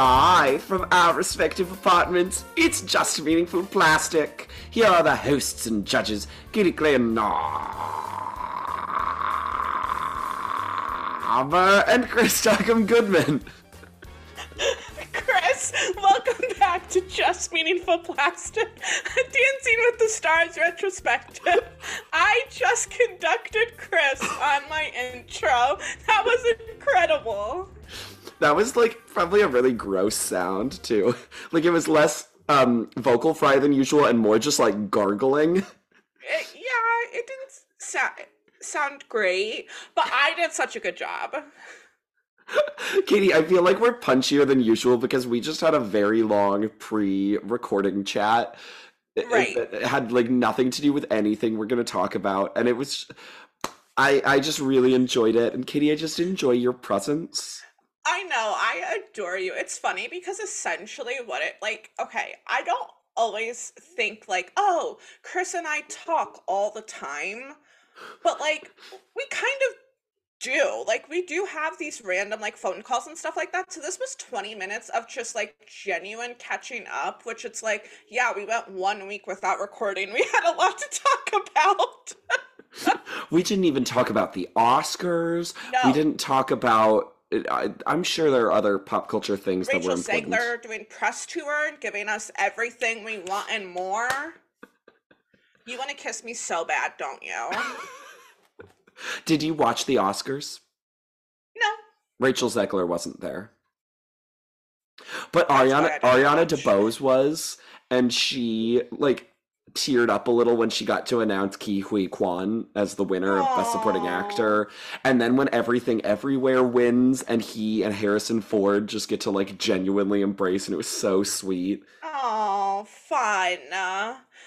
live from our respective apartments. It's just meaningful plastic. Here are the hosts and judges, Kitty Glenn and Narber and Chris Stockham Goodman. Chris, welcome back to Just Meaningful Plastic, Dancing with the Stars retrospective. I just conducted Chris on my intro. That was incredible. That was like probably a really gross sound too. Like it was less um, vocal fry than usual and more just like gargling. It, yeah, it didn't sound sound great, but I did such a good job. Katie, I feel like we're punchier than usual because we just had a very long pre-recording chat. Right. It, it had like nothing to do with anything we're gonna talk about, and it was. I I just really enjoyed it, and Katie, I just enjoy your presence. I know, I adore you. It's funny because essentially what it like, okay, I don't always think like, oh, Chris and I talk all the time. But like we kind of do. Like we do have these random like phone calls and stuff like that. So this was 20 minutes of just like genuine catching up, which it's like, yeah, we went one week without recording. We had a lot to talk about. We didn't even talk about the Oscars. We didn't talk about. I, I'm sure there are other pop culture things that were Rachel important. Zegler doing press tour and giving us everything we want and more. You want to kiss me so bad, don't you? Did you watch the Oscars? No. Rachel Zegler wasn't there. But That's Ariana Ariana watch. DeBose was, and she like teared up a little when she got to announce Ke Huy Quan as the winner of Best Supporting Actor. And then when Everything Everywhere wins and he and Harrison Ford just get to like genuinely embrace and it was so sweet. Oh, fun.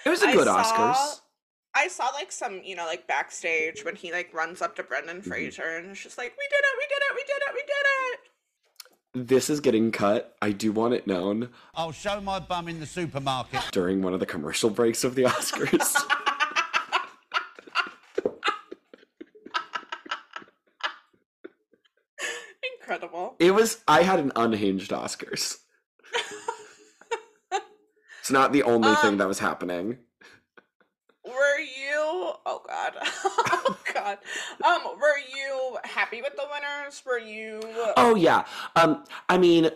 It was a good saw- Oscars. I saw like some, you know, like backstage when he like runs up to Brendan Mm-hmm. Fraser and it's just like, we did it, we did it, we did it, we did it. This is getting cut. I do want it known I'll show my bum in the supermarket. during one of the commercial breaks of the Oscars. Incredible. It was I had an unhinged Oscars. it's not the only thing Um, that was happening. Were you? Oh God. God. Um, were you happy with the winners? Were you? Oh yeah. Um I mean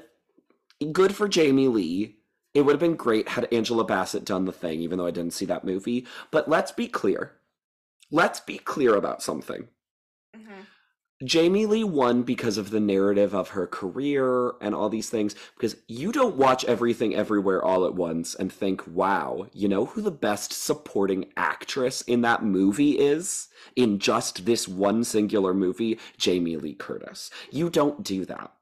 good for Jamie Lee. It would have been great had Angela Bassett done the thing even though I didn't see that movie, but let's be clear. Let's be clear about something. Mhm. Jamie Lee won because of the narrative of her career and all these things. Because you don't watch everything everywhere all at once and think, wow, you know who the best supporting actress in that movie is? In just this one singular movie? Jamie Lee Curtis. You don't do that.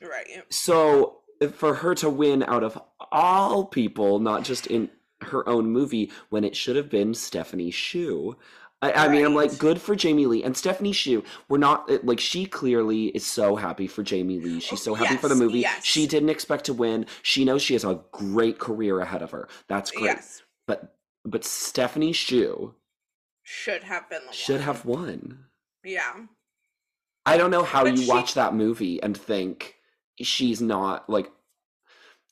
Right. So for her to win out of all people, not just in her own movie, when it should have been Stephanie Hsu. I, I mean, I'm like, good for Jamie Lee and Stephanie Hsu. We're not like she clearly is so happy for Jamie Lee. She's so happy for the movie. yes. She didn't expect to win. She knows she has a great career ahead of her. That's great. Yes. But but Stephanie Hsu Should have been the should one. have won. Yeah. I don't know how But you she- watch that movie and think she's not like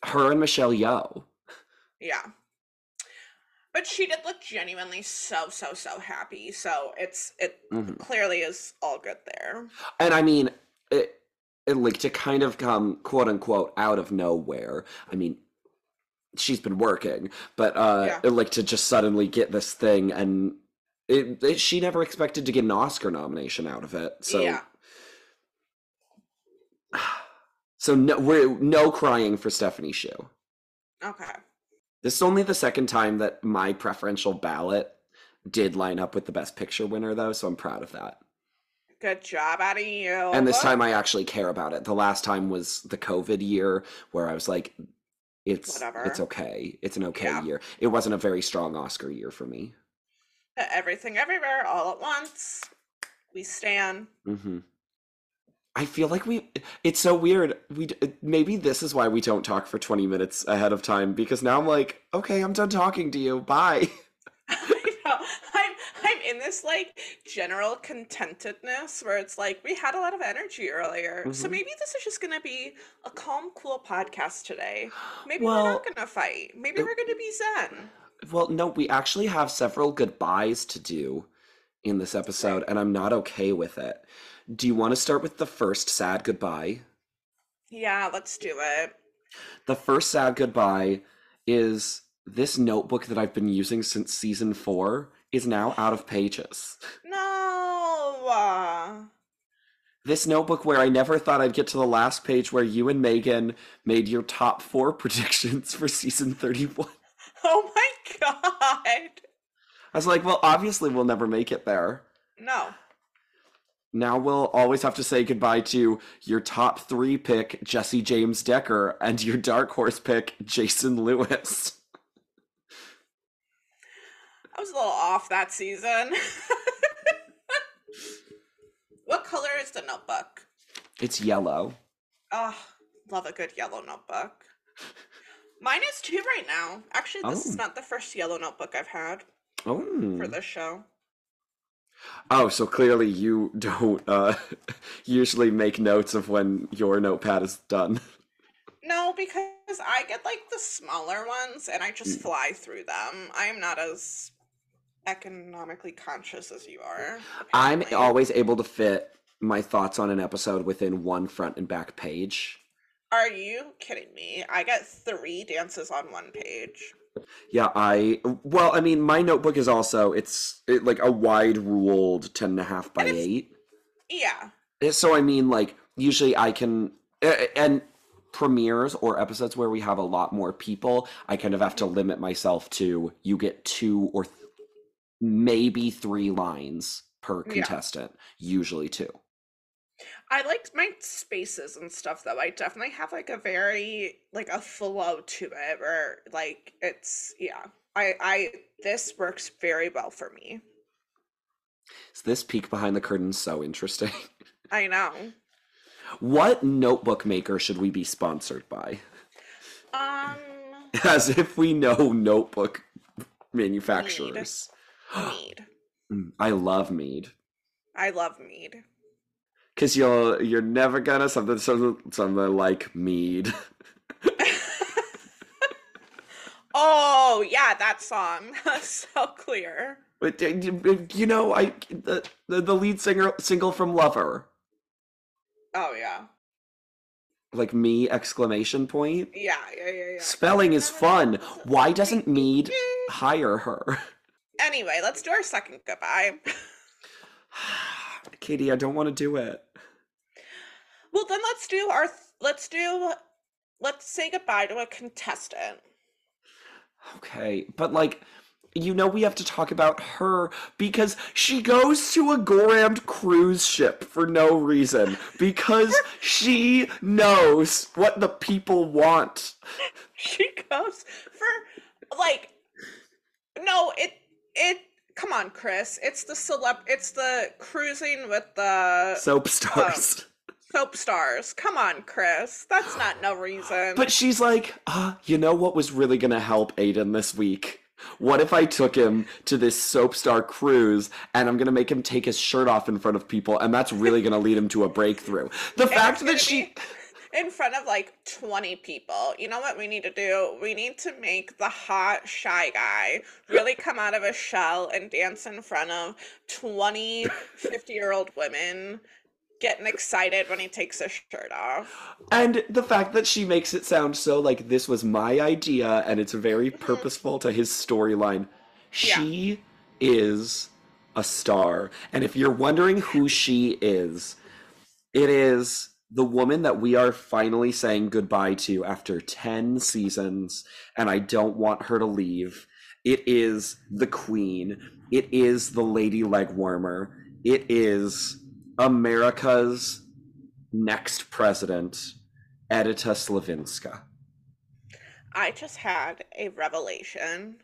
her and Michelle Yeoh. Yeah. But she did look genuinely so so so happy. So it's it Mhm. clearly is all good there. And I mean, it, it like to kind of come quote unquote out of nowhere. I mean, she's been working, but uh, Yeah. it, like to just suddenly get this thing, and it, it, she never expected to get an Oscar nomination out of it. So, Yeah. so no, we're no crying for Stephanie Hsu. Okay. This is only the second time that my preferential ballot did line up with the Best Picture winner, though. So I'm proud of that. Good job out of you. and this time I actually care about it. The last time was the COVID year where I was like, it's Whatever. it's okay. It's an okay Yeah. year. It wasn't a very strong Oscar year for me. everything everywhere all at once. We stand. hmm I feel like we. It's so weird. We maybe this is why we don't talk for twenty minutes ahead of time because now I'm like, okay, I'm done talking to you. Bye. I know. I'm I'm in this like general contentedness where it's like we had a lot of energy earlier. So Mhm. maybe this is just gonna be a calm, cool podcast today. Maybe Well- we're not gonna fight. Maybe Uh, we're gonna be zen. Well, no, we actually have several goodbyes to do in this episode, and I'm not okay with it. Do you want to start with the first sad goodbye? Yeah, let's do it. The first sad goodbye is this notebook that I've been using since season four is now out of pages. No. This notebook where I never thought I'd get to the last page where you and Megan made your top four predictions for season 31. Oh my god. I was like, well, obviously we'll never make it there. No. Now we'll always have to say goodbye to your top three pick, Jesse James Decker, and your dark horse pick, Jason Lewis. I was a little off that season. what color is the notebook? It's yellow. Oh, love a good yellow notebook. Mine is two right now. Actually, this is Oh. not the first yellow notebook I've had Oh. for this show. Oh, so clearly you don't uh, usually make notes of when your notepad is done. No, because I get like the smaller ones and I just Mm. fly through them. I am not as economically conscious as you are. I'm always able to fit my thoughts on an episode within one front and back page. Are you kidding me? I get three dances on one page. Yeah, I well, I mean, my notebook is also it's it, like a wide ruled ten and a half by eight. Yeah. Uh, So I mean, like usually I can uh, and premieres or episodes where we have a lot more people, I kind of have to limit myself to you get two or th- maybe three lines per Yeah. contestant, usually two. I like my spaces and stuff though. I definitely have like a very like a flow to it where like it's yeah. I I this works very well for me. Is this peek behind the curtain so interesting? I know. what notebook maker should we be sponsored by? Um As if we know notebook manufacturers. mead. Mm, I love mead. I love mead. Cause you're you're never gonna something something something like mead. Oh yeah, that song. That's so clear. But uh, you you know, I the the, the lead singer single from Lover, Oh yeah. like me exclamation point. Yeah, yeah, yeah, yeah. Spelling is fun. Why doesn't Mead hire her? Anyway, let's do our second goodbye. Katie, I don't want to do it. Well, then let's do our th- let's do let's say goodbye to a contestant. Okay, but like, you know, we have to talk about her because she goes to a Gorand cruise ship for no reason because she knows what the people want. She goes for like no, it it come on, Chris. It's the celeb it's the cruising with the Soap stars. Soap stars. Come on, Chris. That's not no reason. But she's like, uh, you know what was really gonna help Aiden this week? What if I took him to this soap star cruise and I'm gonna make him take his shirt off in front of people and that's really gonna lead him to a breakthrough? The And fact that she in front of like 20 people. You know what we need to do? We need to make the hot shy guy really come out of his shell and dance in front of 20 50 year old women getting excited when he takes his shirt off. and the fact that she makes it sound so like this was my idea and it's very mm-hmm. purposeful to his storyline. Yeah. She is a star. And if you're wondering who she is, it is the woman that we are finally saying goodbye to after 10 seasons, and I don't want her to leave. It is the queen. It is the lady leg warmer. It is America's next president, Edyta Sliwinska. I just had a revelation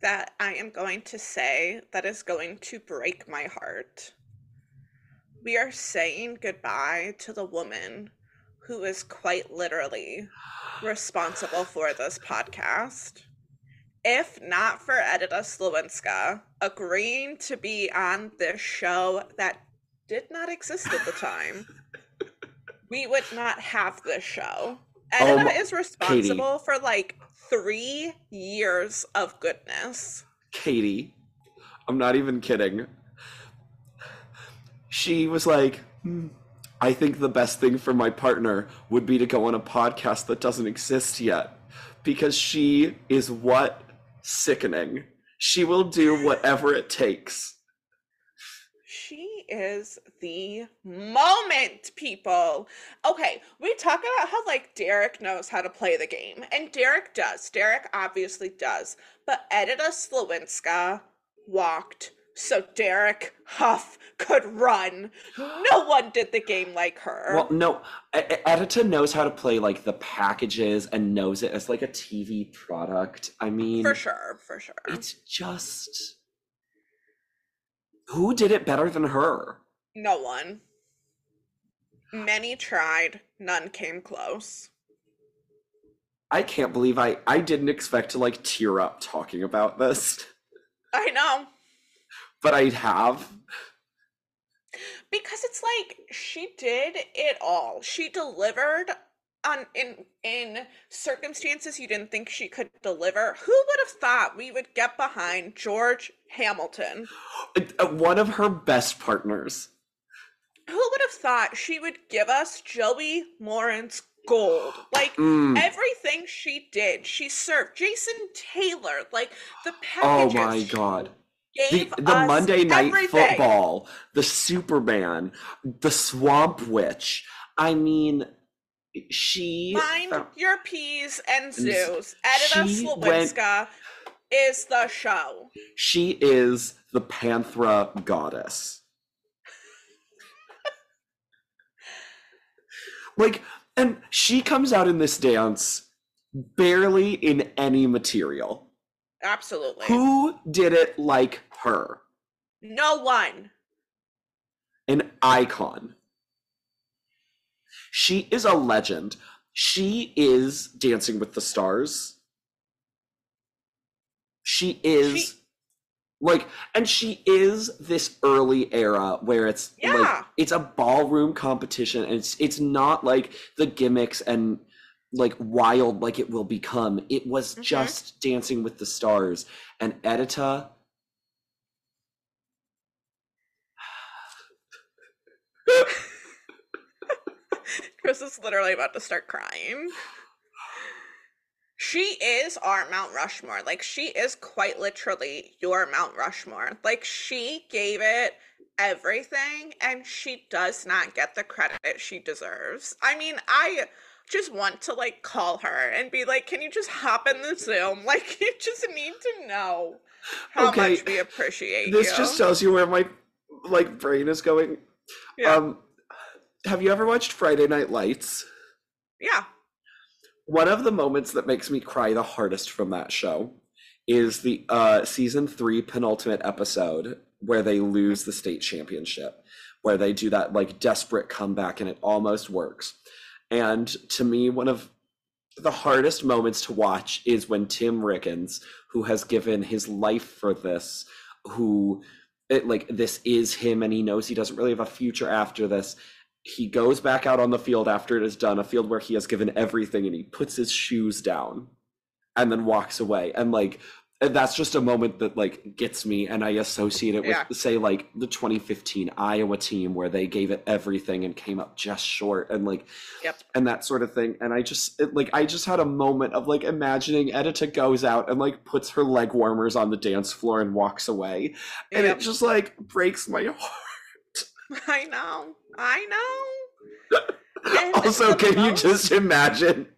that I am going to say that is going to break my heart. We are saying goodbye to the woman who is quite literally responsible for this podcast. if not for Edyta Sliwinska agreeing to be on this show that did not exist at the time, we would not have this show. Edyta Um, is responsible for like three years of goodness. Katie, I'm not even kidding. She was like, "Hmm, I think the best thing for my partner would be to go on a podcast that doesn't exist yet. Because she is what? Sickening. She will do whatever it takes. Is the moment, people. Okay, we talk about how like Derek knows how to play the game, and Derek does. Derek obviously does. But Edyta Sliwinska walked so Derek Hough could run. No one did the game like her. Well, no, Edyta knows how to play like the packages and knows it as like a TV product. I mean, for sure, for sure. it's just. Who did it better than her? No one. Many tried, none came close. I can't believe I I didn't expect to like tear up talking about this, I know. but I have. because it's like she did it all she delivered on in in circumstances you didn't think she could deliver who would have thought we would get behind george hamilton Uh, One of her best partners. who would have thought she would give us joey lawrence gold like Mm. everything she did she served jason taylor like the packages. Oh my god. The, the Monday night everything. football, the Superman, the Swamp Witch. I mean, she Mind found- your P's and s- Zeus. Edyta she is the show. she is the Panthera goddess. like, and she comes out in this dance barely in any material. Absolutely. Who did it like her? No one. An icon. She is a legend. She is Dancing with the Stars. She is She- like and she is this early era where it's like Yeah. it's a ballroom competition and it's it's not like the gimmicks and like wild like it will become. It was Mhm. just Dancing with the Stars and Edyta Chris is literally about to start crying. She is our Mount Rushmore. Like, she is quite literally your Mount Rushmore. Like, she gave it everything, and she does not get the credit she deserves. I mean, I just want to, like, call her and be like, can you just hop in the Zoom? Like, you just need to know how Okay, much we appreciate this you. just tells you where my like brain is going yeah. um have you ever watched friday night lights yeah. one of the moments that makes me cry the hardest from that show is the uh season three penultimate episode where they lose the state championship where they do that like desperate comeback and it almost works and to me one of the hardest moments to watch is when tim riggins who has given his life for this who it, like this is him and he knows he doesn't really have a future after this he goes back out on the field after it is done a field where he has given everything and he puts his shoes down and then walks away and like and that's just a moment that like gets me and i associate it with Yeah. say like the 2015 iowa team where they gave it everything and came up just short and like Yep. and that sort of thing and i just it, like i just had a moment of like imagining edyta goes out and like puts her leg warmers on the dance floor and walks away and Yep. it just like breaks my heart I know. I know. And also can you just imagine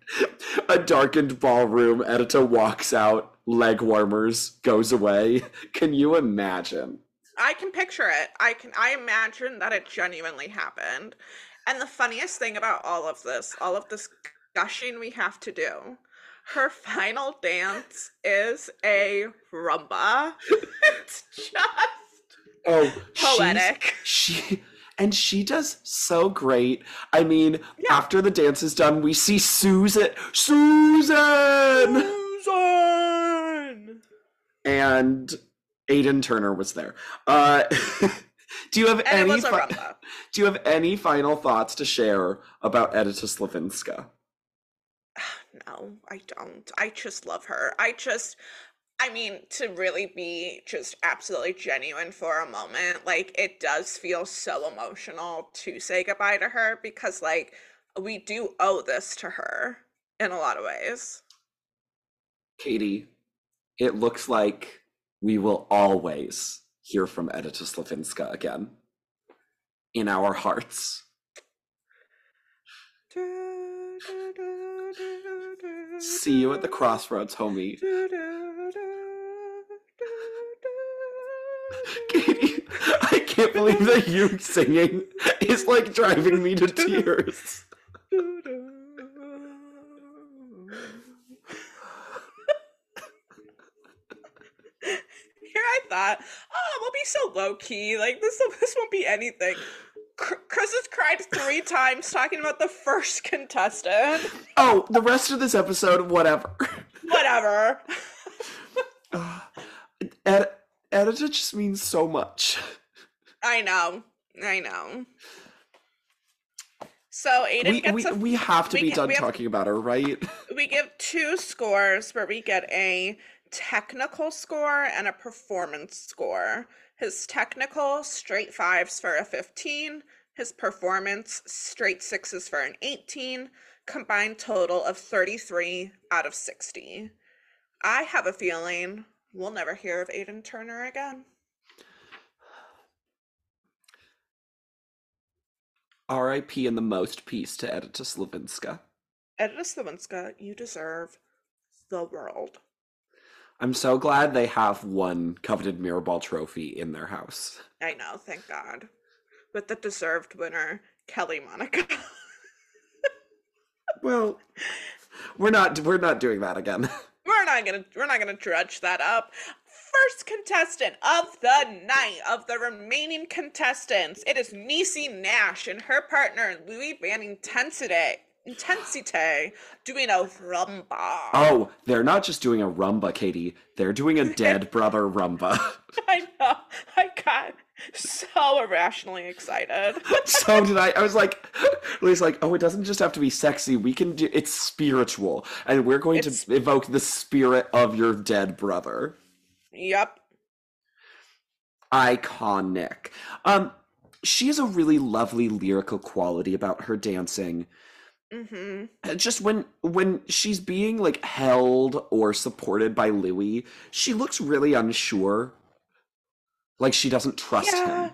a darkened ballroom edyta walks out leg warmers goes away can you imagine I can picture it. I can I imagine that it genuinely happened. And the funniest thing about all of this, all of this gushing we have to do, her final dance is a rumba. it's just oh poetic. she and she does so great i mean Yeah. after the dance is done we see susan susan Susan! and Aiden Turner was there. Uh, do you have And any? it was a fi- do you have any final thoughts to share about Edyta Sliwinska? No, I don't. I just love her. I just, I mean, to really be just absolutely genuine for a moment, like, it does feel so emotional to say goodbye to her because, like, we do owe this to her in a lot of ways. Katie, it looks like we will always hear from Edyta Sliwinska again in our hearts. See you at the crossroads, homie. Katie, I can't believe that you singing is like driving me to tears. Here I thought, oh, we'll be so low key. Like this, this won't be anything. Chris has cried three times talking about the first contestant. Oh, the rest of this episode, whatever. Whatever. Uh, ed- Edyta just means so much. I know. I know. So Aiden We, gets we, a we have to we be done have- talking about her, right? we give two scores where we get a technical score and a performance score. His technical, straight fives for a 15. His performance, straight sixes for an 18. Combined total of 33 out of 60. I have a feeling we'll never hear of Aiden Turner again. R.I.P. in the most peace to Edyta Sliwinska. Edyta Sliwinska, you deserve the world. I'm so glad they have one coveted mirror ball trophy in their house. I know, thank God. With the deserved winner, Kelly Monaco. Well, we're not we're not doing that again. we're not gonna we're not gonna drudge that up. First contestant of the night of the remaining contestants, it is Niecy Nash and her partner Louis Van Intensity Intensite doing a rumba. Oh, they're not just doing a rumba, Katie. They're doing a dead brother rumba. I know. I got so irrationally excited. so did I. I was like, Louis, like, oh, it doesn't just have to be sexy. We can do. It's spiritual, and we're going It's- to evoke the spirit of your dead brother. yep. iconic. Um, she has a really lovely lyrical quality about her dancing. Mm-hmm. Uh, Just when when she's being like held or supported by Louis, she looks really unsure. Like she doesn't trust Yeah. him.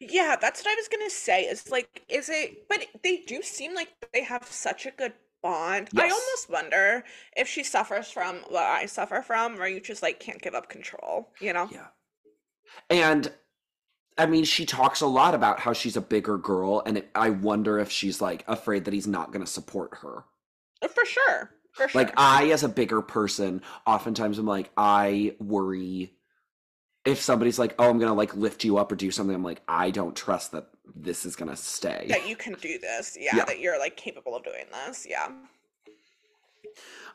Yeah, that's what I was gonna say. Is like, is it? But they do seem like they have such a good bond. I almost wonder if she suffers from what I suffer from, where you just like can't give up control. You know? Yeah. And I mean, she talks a lot about how she's a bigger girl, and it, I wonder if she's like afraid that he's not going to support her. Uh, For sure. For sure. Like I, as a bigger person, oftentimes I'm like, I worry if somebody's like, "Oh, I'm gonna like lift you up or do something." I'm like, I don't trust that this is gonna stay. that you can do this. Yeah, Yeah. That you're like capable of doing this. Yeah.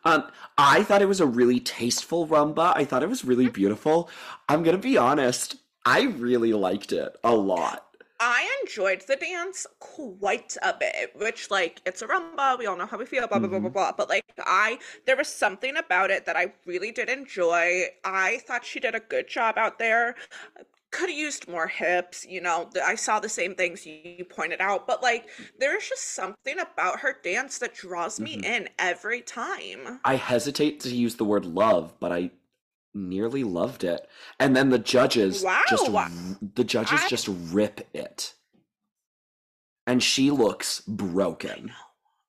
Um, I thought it was a really tasteful rumba. I thought it was really beautiful. I'm gonna be honest, I really liked it a lot. I enjoyed the dance quite a bit, which like it's a rumba, we all know how we feel, blah blah blah blah Mhm. blah. But like I there was something about it that I really did enjoy. I thought she did a good job out there. Could have used more hips, you know. I saw the same things you pointed out, but like there's just something about her dance that draws me Mhm. in every time. I hesitate to use the word love, but I nearly loved it. And then the judges just Wow. r- the judges I- just rip it. And she looks broken.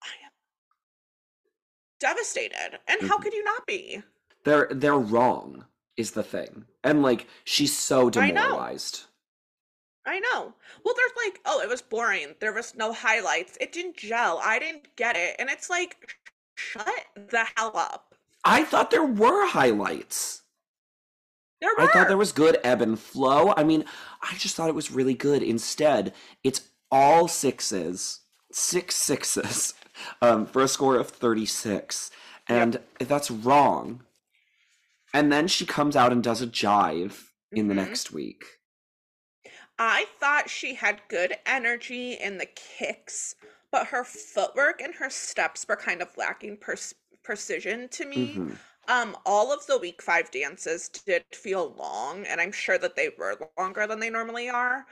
I am devastated. And how Mhm. could you not be? They're they're wrong is the thing. And like she's so demoralized. I know. Well, there's like, oh, it was boring. There was no highlights. It didn't gel. I didn't get it. And it's like, shut the hell up. I thought there were highlights. I thought there was good ebb and flow. I mean, I just thought it was really good. Instead, it's all sixes, six sixes, um, for a score of 36. And that's wrong. And then she comes out and does a jive in the Mhm. next week. I thought she had good energy in the kicks, but her footwork and her steps were kind of lacking pers- precision to me. Mhm. Um, all of the week five dances did feel long, and I'm sure that they were longer than they normally are.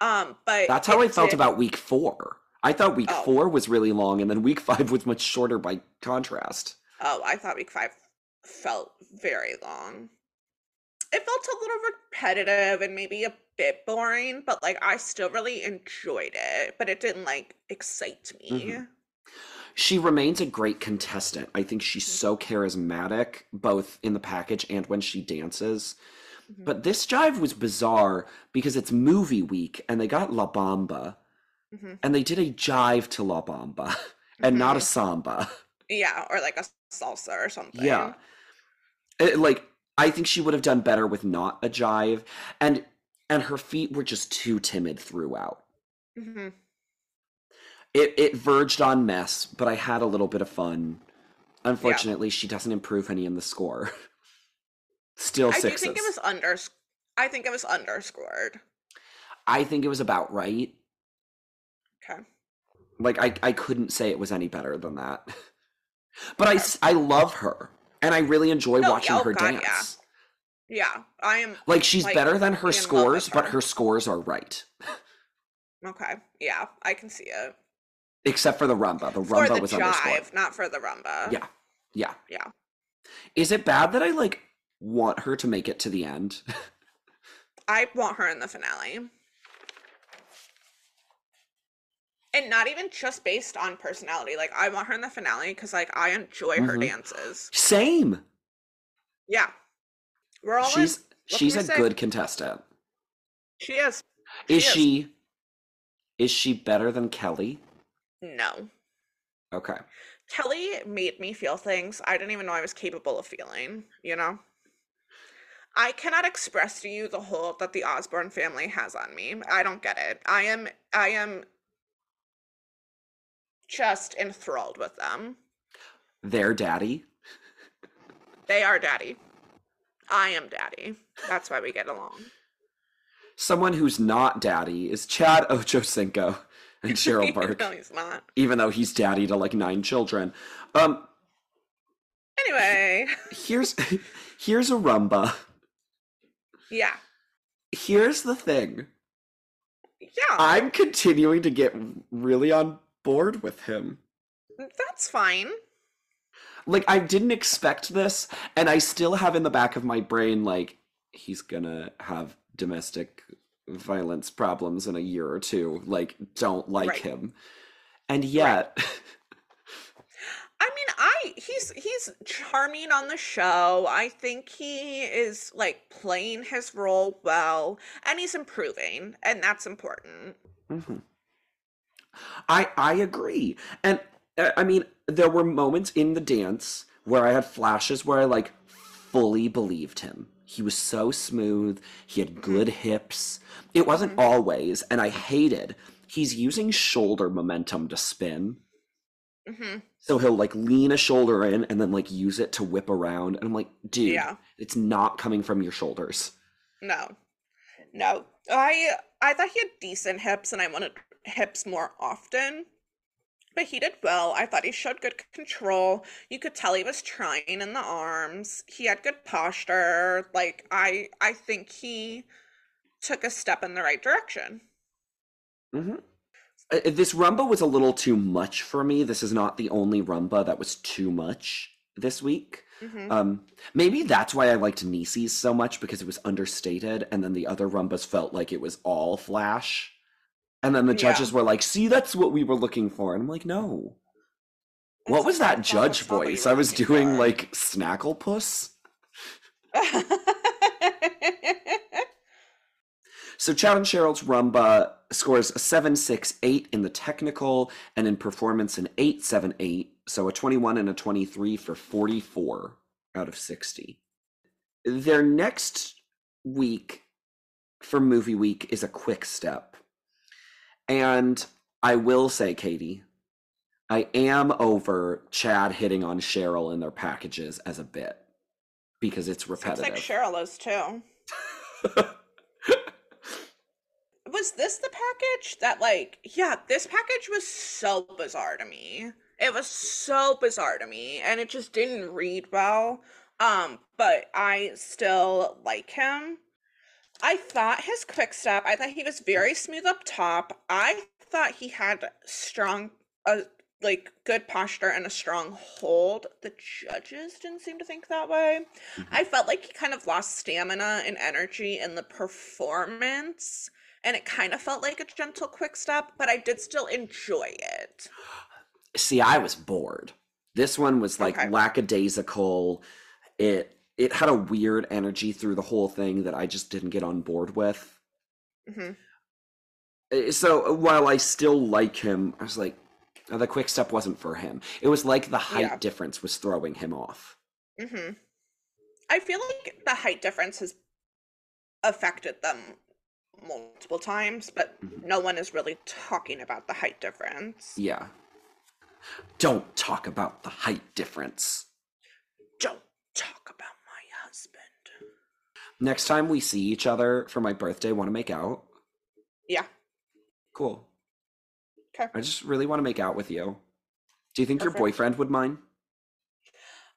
Um, but That's how I felt did- about week four. I thought week Oh. four was really long, and then week five was much shorter by contrast. Oh, I thought week five felt very long. It felt a little repetitive and maybe a bit boring, but like I still really enjoyed it, but it didn't like excite me. Mhm. She remains a great contestant. I think she's so charismatic, both in the package and when she dances. Mhm. But this jive was bizarre because it's movie week and they got La Bamba Mhm. and they did a jive to La Bamba and not a samba. Yeah, or like a salsa or something. Yeah. It- like I think she would have done better with not a jive and and her feet were just too timid throughout. It it verged on mess, but I had a little bit of fun. Unfortunately, she doesn't improve any in the score. Still I think it was under. I think it was underscored. I think it was about right. Okay. Like I I couldn't say it was any better than that. But I I love her and I really enjoy No, watching oh her God, dance. Yeah, I am. Like she's like, better than her in love with scores, but her. her scores are right. Okay. Yeah, I can see it. Except for the rumba. The rumba For the was underscored. jive, not for the rumba. Yeah. Yeah. Yeah. Is it bad that I like want her to make it to the end? I want her in the finale. And not even just based on personality. Like I want her in the finale because like I enjoy her Mhm. dances. Same. Yeah. We're all She's in. she's a say? good contestant. She is. Is is. she is she better than Kelly? No. Okay. Kelly made me feel things I didn't even know I was capable of feeling, you know? I cannot express to you the hold that the Osbourne family has on me. I don't get it. I am I am just enthralled with them. Their daddy. They are daddy. I am daddy. That's why we get along. Someone who's not daddy is Chad Ochocinco and Cheryl Burke, no, he's not. even though he's daddy to like nine children. Um, Anyway, here's here's a rumba. yeah. Here's the thing. Yeah. I'm continuing to get really on board with him. that's fine. Like I didn't expect this, and I still have in the back of my brain like he's gonna have domestic violence problems in a year or two. Like, don't like Right. him. And yet, I mean, I he's he's charming on the show. I think he is like playing his role well and he's improving, and that's important. Mhm. I I agree, and uh, I mean there were moments in the dance where I had flashes where I like fully believed him. He was so smooth. He had good hips. It wasn't always, and I hated. He's using shoulder momentum to spin. hmm So he'll like lean a shoulder in and then like use it to whip around. And I'm like, dude, Yeah. it's not coming from your shoulders. No, no. I I thought he had decent hips, and I wanted hips more often. But he did well. I thought he showed good control. You could tell he was trying in the arms. He had good posture. Like I I think he took a step in the right direction. hmm this rumba was a little too much for me. This is not the only rumba that was too much this week. hmm Um, maybe that's why I liked Niecy's so much because it was understated, and then the other rumbas felt like it was all flash. And then the Yeah. judges were like, "See, that's what we were looking for," and I'm like, "No." What was that judge it's not what you voice? I was doing for. like Snagglepuss. So Chad and Cheryl's Rumba scores a 768 in the technical and in performance an 878, so a 21 and a 23 for 44 out of 60. Their next week for movie week is a quick step. And I will say, Katie, I am over Chad hitting on Cheryl in their packages as a bit. because it's Seems repetitive. like Cheryl is too. was this the package that like yeah this package was so bizarre to me it was so bizarre to me and it just didn't read well um but i still like him i thought his quick step i thought he was very smooth up top i thought he had strong uh, like good posture and a strong hold the judges didn't seem to think that way Mhm. i felt like he kind of lost stamina and energy in the performance and it kind of felt like a gentle quick step but i did still enjoy it See, I was bored. This one was like Okay. lackadaisical. It it had a weird energy through the whole thing that I just didn't get on board with. hmm Uh, So while I still like him, I was like, "Oh, the quick step wasn't for him. It was like the height Yeah. difference was throwing him off. hmm i feel like the height difference has affected them multiple times but Mhm. no one is really talking about the height difference Yeah. Don't talk about the height difference. don't talk about husband Next time we see each other for my birthday, want to make out? yeah Cool. okay I just really want to make out with you. Do you think your boyfriend would mind?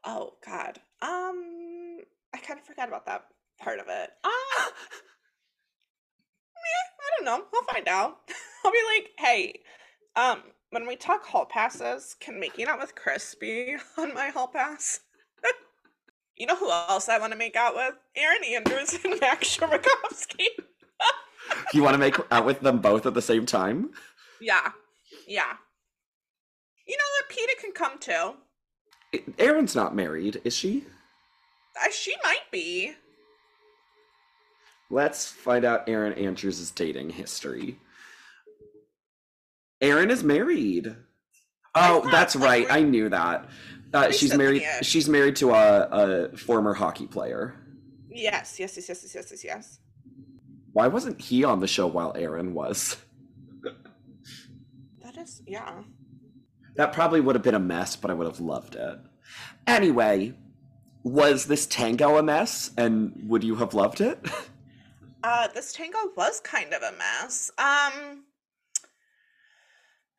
oh god um i kind of forgot about that part of it uh I don't know. I'll find out. I'll be like, hey, um, when we talk hall passes, can making out with Chris be on my hall pass? You know who else I want to make out with? Erin Andrews and Maks Chmerkovskiy. you want to make out with them both at the same time? yeah, yeah. You know what? Peta can come too. Erin's not married, is she? Uh, she might be. Let's find out Erin Andrews' dating history. Erin is married. Oh, thought, that's like, right. I knew that. Uh, she's married. She's married to a, a former hockey player. Yes, yes, yes, yes, yes, yes, yes, yes. Why wasn't he on the show while Erin was? That is, yeah. That probably would have been a mess, but I would have loved it. Anyway, was this tango a mess, and would you have loved it? Uh, this tango was kind of a mess. Um,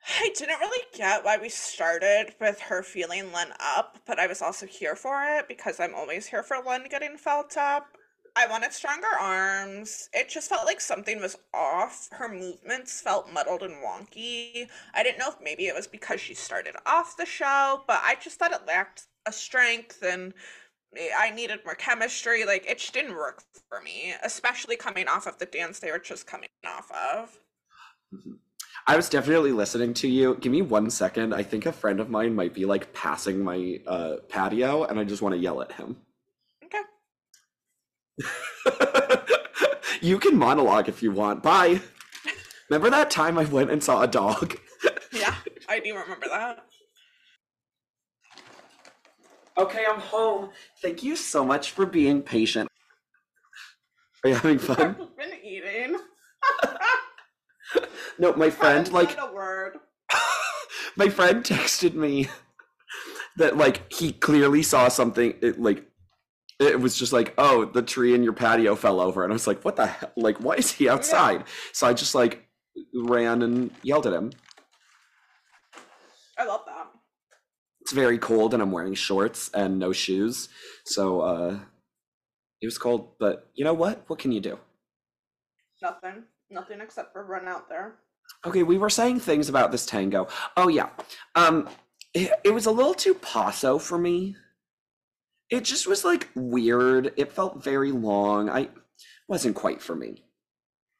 I didn't really get why we started with her feeling Len up, but I was also here for it because I'm always here for Len getting felt up. I wanted stronger arms. It just felt like something was off. Her movements felt muddled and wonky. I didn't know if maybe it was because she started off the show, but I just thought it lacked a strength and I needed more chemistry. Like it just didn't work for me, especially coming off of the dance they were just coming off of. Mm-hmm. I was definitely listening to you. Give me one second. I think a friend of mine might be like passing my uh, patio, and I just want to yell at him. Okay. you can monologue if you want. Bye. Remember that time I went and saw a dog? Yeah, I do remember that. Okay, I'm home. Thank you so much for being patient. Are you having fun? I've been eating. No, my friend like a word. my friend texted me that like he clearly saw something it, like it was just like oh the tree in your patio fell over and i was like what the hell like why is he outside so i just like ran and yelled at him I love that. it's very cold and i'm wearing shorts and no shoes so uh it was cold but you know what what can you do Nothing. Nothing except for run out there. Okay, we were saying things about this tango. Oh yeah. Um it, it was a little too paso for me. It just was like weird. It felt very long. I wasn't quite for me.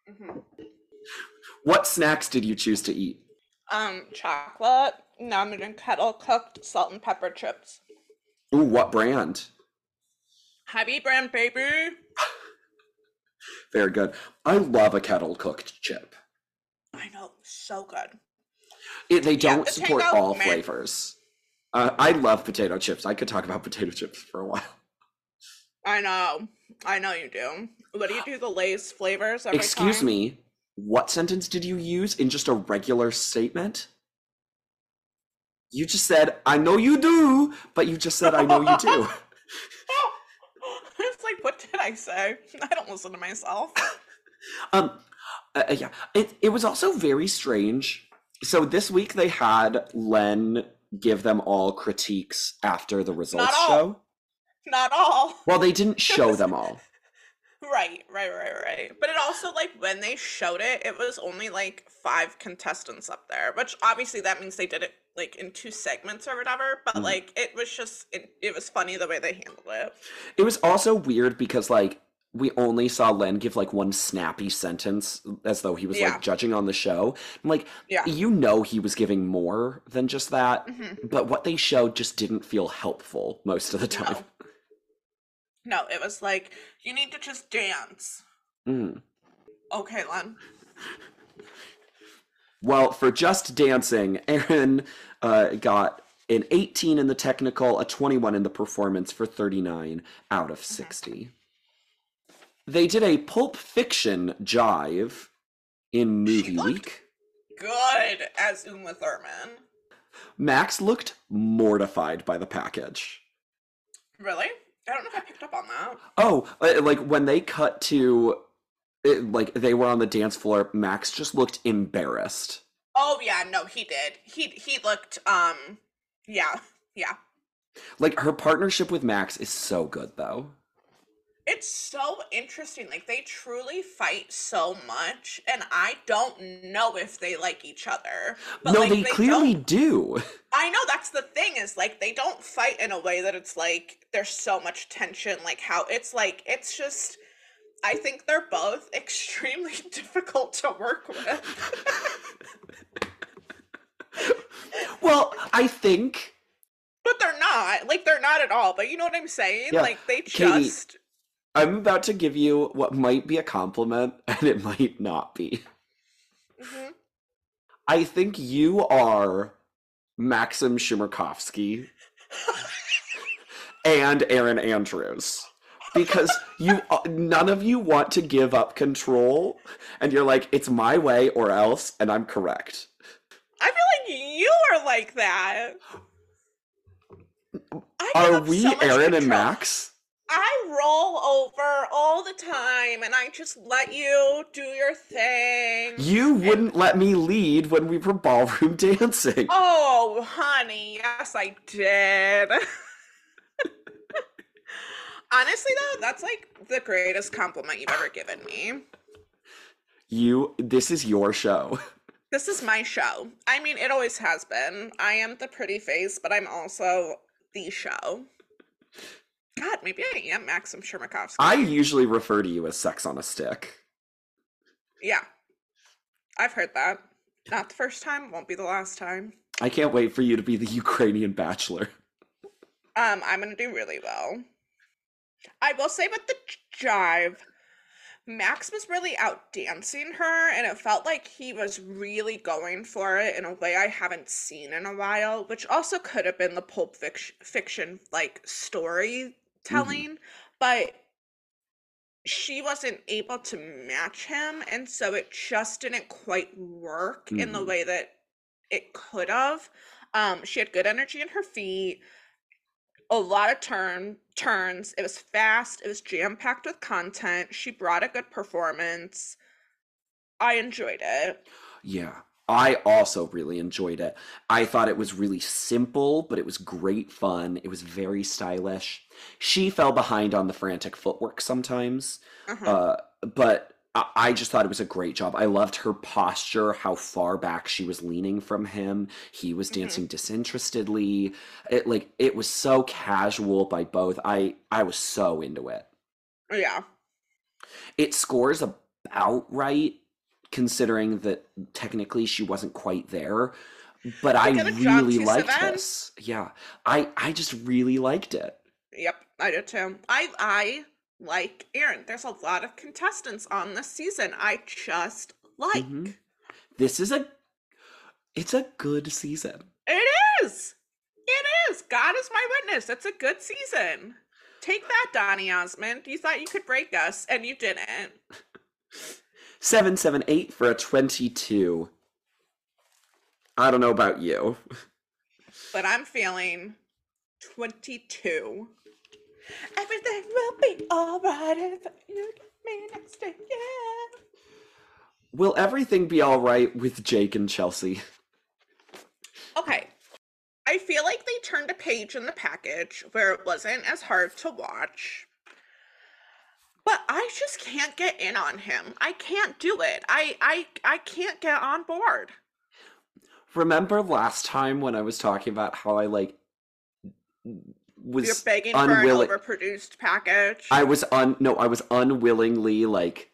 hmm What snacks did you choose to eat? Um, chocolate, naan and kettle cooked salt and pepper chips. Ooh, what brand? Heavy brand baby. Very good. I love a kettle cooked chip. I know, so good. It, they don't the support Tango, all man. flavors. Uh, I love potato chips. I could talk about potato chips for a while. I know. I know you do. What do you do? The Lay's flavors Excuse time? me. What sentence did you use in just a regular statement? You just said, I know you do, but you just said, I know you do. It's like, what did I say? I don't listen to myself. Um, uh, uh, yeah, it it was also very strange. So this week they had Len give them all critiques after the results all. show. Not all. Well, they didn't show them all. Right, right, right, right. But it also like when they showed it, it was only like five contestants up there, which obviously that means they did it like in two segments or whatever. But Mhm. like it was just it, it was funny the way they handled it. It was also weird because like we only saw Len give like one snappy sentence as though he was Yeah. like judging on the show. I'm like, Yeah. you know he was giving more than just that, Mhm. but what they showed just didn't feel helpful most of the time. No. No, it was like you need to just dance. Mm. Okay, Len. Well, for just dancing, Erin uh, got an 18 in the technical, a 21 in the performance for 39 out of 60. They did a Pulp Fiction jive in movie week. Good as Uma Thurman. Max looked mortified by the package. Really? I don't know if I picked up on that. Oh, uh, like when they cut to, it, like they were on the dance floor, Max just looked embarrassed. Oh yeah, no, he did. He he looked um yeah, yeah. Like her partnership with Max is so good, though. It's so interesting. Like they truly fight so much, and I don't know if they like each other. But no, like, they, clearly don't- do. I know that's the thing is like they don't fight in a way that it's like there's so much tension. Like how it's like it's just. I think they're both extremely difficult to work with. Well, I think but they're not. Like they're not at all. But you know what I'm saying? Yeah, Like they just. I'm about to give you what might be a compliment and it might not be. Mhm. I think you are Maksim Chmerkovskiy and Erin Andrews. Because you uh, none of you want to give up control and you're like it's my way or else and I'm correct. I feel like you are like that. Are we so Erin and. Max? I roll over all the time and I just let you do your thing. You wouldn't let me lead when we were ballroom dancing. Oh, honey, yes, I did. Honestly, though, that's like the greatest compliment you've ever given me. You this is your show. This is my show. I mean, it always has been. I am the pretty face, but I'm also the show. God, maybe I am Maksim Chmerkovskiy. I usually refer to you as sex on a stick. Yeah. I've heard that. Not the first time, won't be the last time. I can't wait for you to be the Ukrainian bachelor. Um, I'm gonna do really well. I will say with the jive, Max was really out dancing her, and it felt like he was really going for it in a way I haven't seen in a while, which also could have been the Pulp Fic- Fiction like storytelling, but she wasn't able to match him, and so it just didn't quite work in the Mhm. way that it could have. Um, she had good energy in her feet a lot of turn turns. It was fast. It was jam packed with content. She brought a good performance. I enjoyed it. Yeah. I also really enjoyed it. I thought it was really simple, but it was great fun. It was very stylish. She fell behind on the frantic footwork sometimes, Uh-huh. uh, but I-, I just thought it was a great job. I loved her posture, how far back she was leaning from him. He was Mhm. dancing disinterestedly. It like it was so casual by both. I I was so into it. yeah. It scores about right, considering that technically she wasn't quite there. But I Look at a John really liked Savan. this. Yeah, I I just really liked it. Yep. I did too. I I like Erin. There's a lot of contestants on this season. I just like. Mhm. This is a, it's a good season. It is. It is. God is my witness. It's a good season. Take that, Donny Osmond. You thought you could break us, and you didn't. Seven seven eight for a twenty-two. I don't know about you. But I'm feeling 22. Everything will be alright if you get me next to you. Will everything be all right with Jake and Chelsea? Okay. I feel like they turned a page in the package where it wasn't as hard to watch. But I just can't get in on him. I can't do it. I I I can't get on board. Remember last time when I was talking about how I like was You're begging unwilling for an overproduced package. I was un no, I was unwillingly like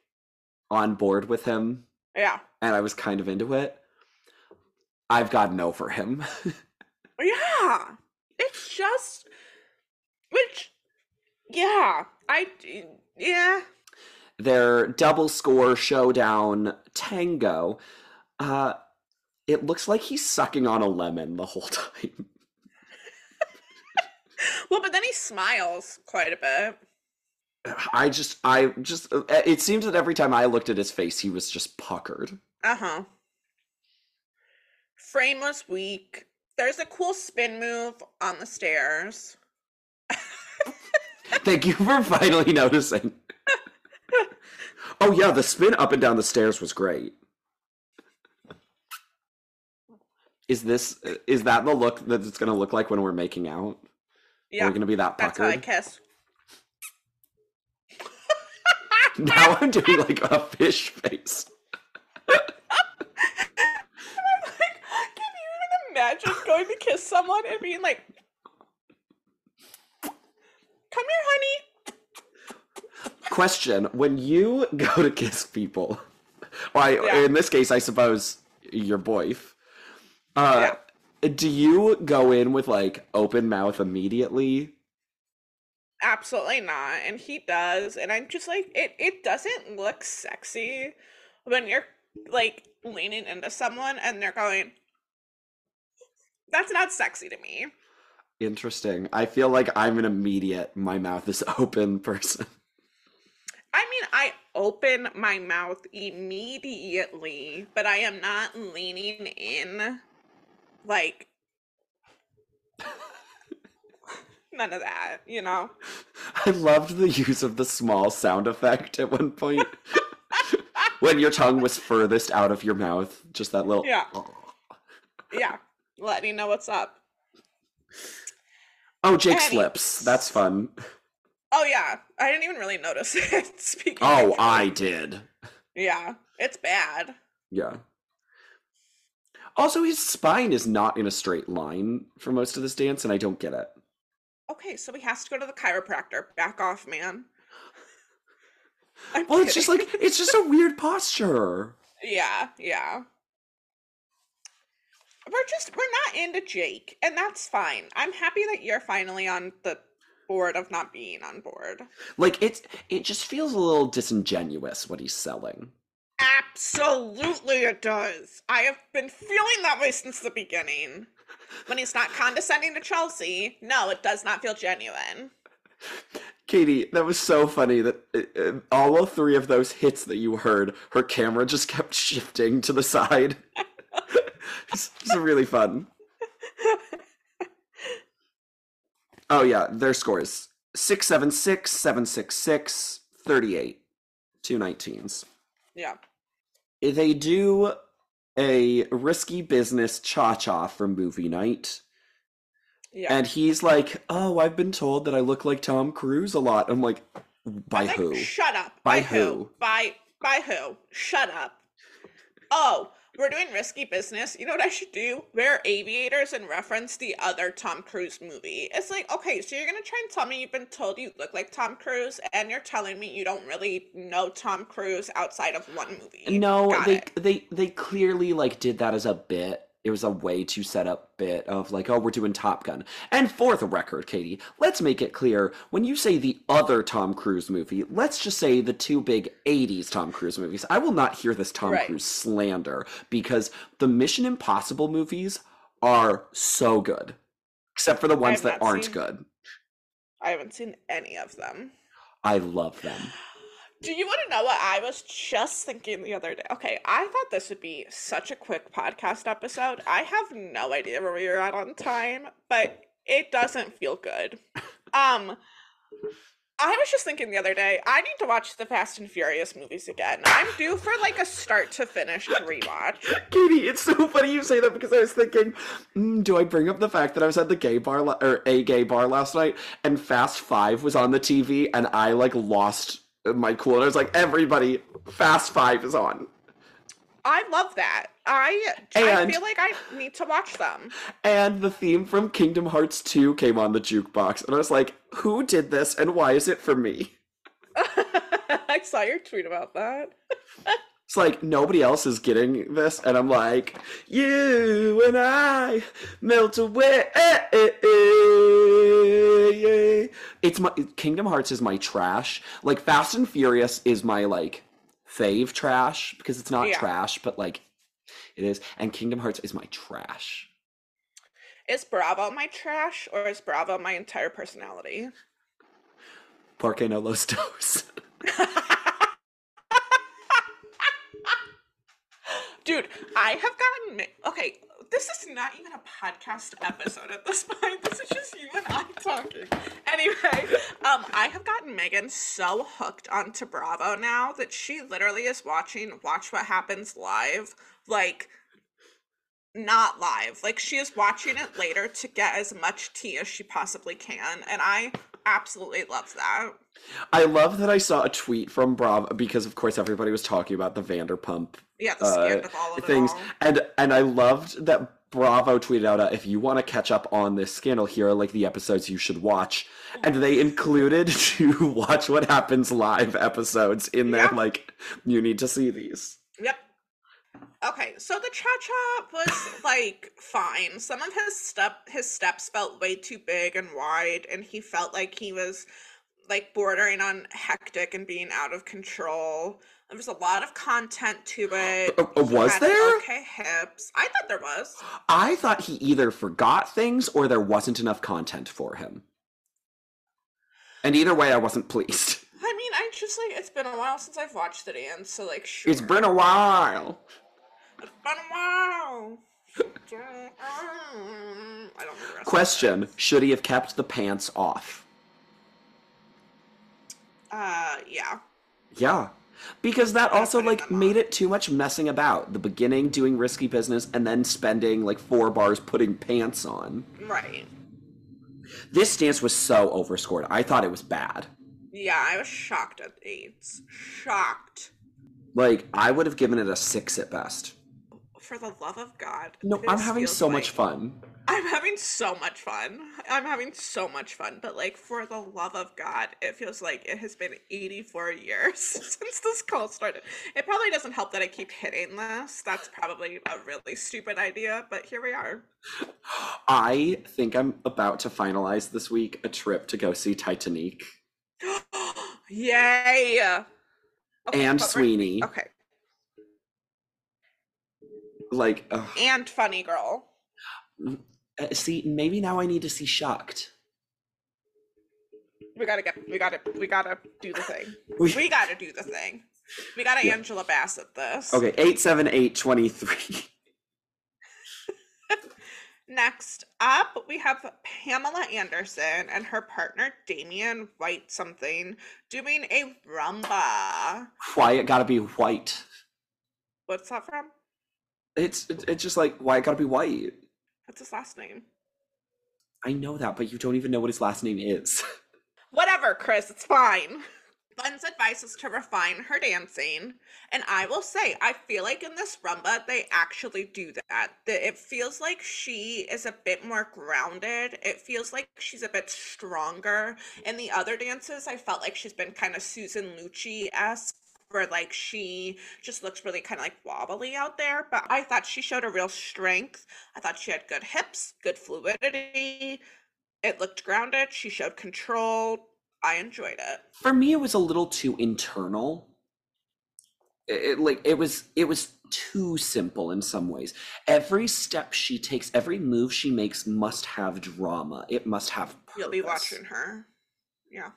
on board with him yeah. and I was kind of into it. I've gotten over him. Yeah. It's just which yeah, I yeah. Their double score showdown tango. Uh it looks like he's sucking on a lemon the whole time. Well, but then he smiles quite a bit. I just I just uh, it seems that every time I looked at his face he was just puckered. Uh-huh. Frame was weak. There's a cool spin move on the stairs. Thank you for finally noticing. oh yeah, the spin up and down the stairs was great. Is this is that the look that it's gonna look like when we're making out? Yeah. We're gonna be that That's how I kiss. now I'm doing like a fish face. like, can you even imagine going to kiss someone and being like, "Come here, honey." Question: When you go to kiss people, well, I, Yeah. in this case, I suppose your boyf. Uh, do you go in with like open mouth immediately? Absolutely not. And he does. And I'm just like, it, it doesn't look sexy when you're like leaning into someone and they're going, that's not sexy to me. Interesting. I feel like I'm an immediate my mouth is open person. I mean, I open my mouth immediately, but I am not leaning in like none of that, you know? I loved the use of the small sound effect at one point. when your tongue was furthest out of your mouth, just that little Yeah. Yeah. Letting you know what's up. Oh, Jake's Any- lips. That's fun. Oh yeah. I didn't even really notice it. Speaking Oh, I did. Yeah. It's bad. Yeah. Also, his spine is not in a straight line for most of this dance, and I don't get it. Okay, so he has to go to the chiropractor. Back off, man. I'm Well, it's just like it's just a weird posture. Yeah, yeah. We're just we're not into Jake, and that's fine. I'm happy that you're finally on the board of not being on board. Like it's it just feels a little disingenuous what he's selling. Absolutely it does. I have been feeling that way since the beginning. When he's not condescending to Chelsea, no, it does not feel genuine. Katie, that was so funny that uh, uh, all three of those hits that you heard, her camera just kept shifting to the side. it's, it's really fun. Oh yeah, their scores 676, 766, 38. Two 19s. Yeah. They do a risky business cha cha for movie night. Yeah. And he's like, Oh, I've been told that I look like Tom Cruise a lot. I'm like, By I'm like, who? Shut up. By By, who? who? By by who? Shut up. Oh, we're doing risky business. You know what I should do? Wear aviators and reference the other Tom Cruise movie. It's like, okay, so you're gonna try and tell me you've been told you look like Tom Cruise, and you're telling me you don't really know Tom Cruise outside of one movie. No, Got they it. they they clearly like did that as a bit. It was a way to set up bit of like, oh, we're doing Top Gun. And for the record, Katie, let's make it clear when you say the other Tom Cruise movie, let's just say the two big 80s Tom Cruise movies. I will not hear this Tom Right. Cruise slander because the Mission Impossible movies are so good. Except for the ones that aren't seen- good. I haven't seen any of them. I love them. Do you want to know what I was just thinking the other day? Okay, I thought this would be such a quick podcast episode. I have no idea where we are at on time, but it doesn't feel good. Um, I was just thinking the other day, I need to watch the Fast and Furious movies again. I'm due for like a start to finish rewatch. Katie, it's so funny you say that because I was thinking, mm, do I bring up the fact that I was at the gay bar la- or a gay bar last night and Fast Five was on the TV and I like lost Uh, my cool and I was like, everybody, Fast Five is on. I love that. I I feel like I need to watch them. And the theme from Kingdom Hearts 2 came on the jukebox and I was like, who did this and why is it for me? I saw your tweet about that. It's like nobody else is getting this, and I'm like, you and I melt away. Eh, eh, eh, It's my Kingdom Hearts is my trash. Like Fast and Furious is my like fave trash because it's not Yeah. trash, but like it is. And Kingdom Hearts is my trash. Is Bravo my trash or is Bravo my entire personality? Porque no los dos. Dude, I have gotten okay. This is not even a podcast episode at this point. This is just you and I talking. Anyway, um, I have gotten Megan so hooked onto Bravo now that she literally is watching Watch What Happens live, like not live. Like she is watching it later to get as much tea as she possibly can, and I absolutely love that. I love that I saw a tweet from Bravo because, of course, everybody was talking about the Vanderpump Yeah, the uh, scandal of all of things, and and I loved that Bravo tweeted out, uh, "If you want to catch up on this scandal, here are like the episodes you should watch," and they included to watch what happens live episodes in there. Like, you need to see these. Yep. Okay, so the cha cha was like fine. Some of his step his steps felt way too big and wide, and he felt like he was like bordering on hectic and being out of control. There was a lot of content to it. Uh, uh, was there? Okay, hips. I thought there was. I thought he either forgot things or there wasn't enough content for him. And either way, I wasn't pleased. I mean, I just like it's been a while since I've watched the dance, so like sure. It's been a while. It's been a while. I don't know the rest. of it. Question: Should he have kept the pants off? Uh, yeah. Yeah. Because that also like made it too much messing about. The beginning doing risky business and then spending like four bars putting pants on. Right. This dance was so overscored. I thought it was bad. Yeah, I was shocked at AIDS. Shocked. Like I would have given it a six at best. For the love of God. No, I'm having so much fun. I'm having so much fun. I'm having so much fun. But like, for the love of God, it feels like it has been 84 years since this call started. It probably doesn't help that I keep hitting this. That's probably a really stupid idea. But here we are. I think I'm about to finalize this week a trip to go see Titanic Yay! Okay, and Sweeney. Okay, Like, ugh. and Funny Girl. Uh, see, maybe now I need to see Shocked. We gotta get. We gotta. We gotta do the thing. We- We gotta do the thing. We gotta Angela Bassett this. Okay, eight seven eight twenty three. Next up, we have Pamela Anderson and her partner Damian White something doing a rumba. Why it gotta be white? What's that from? It's it's just like why it gotta be white. What's his last name? I know that, but you don't even know what his last name is. Whatever, Chris, it's fine. Glenn's advice is to refine her dancing. And I will say, I feel like in this rumba, they actually do that. That It feels like she is a bit more grounded. It feels like she's a bit stronger. In the other dances, I felt like she's been kind of Susan Lucci esque. Where like she just looks really kind of like wobbly out there, but I thought she showed a real strength. I thought she had good hips, good fluidity. It looked grounded. She showed control. I enjoyed it. For me, it was a little too internal. It, like it was it was too simple in some ways. Every step she takes, every move she makes must have drama. It must have purpose. You'll be watching her. Yeah.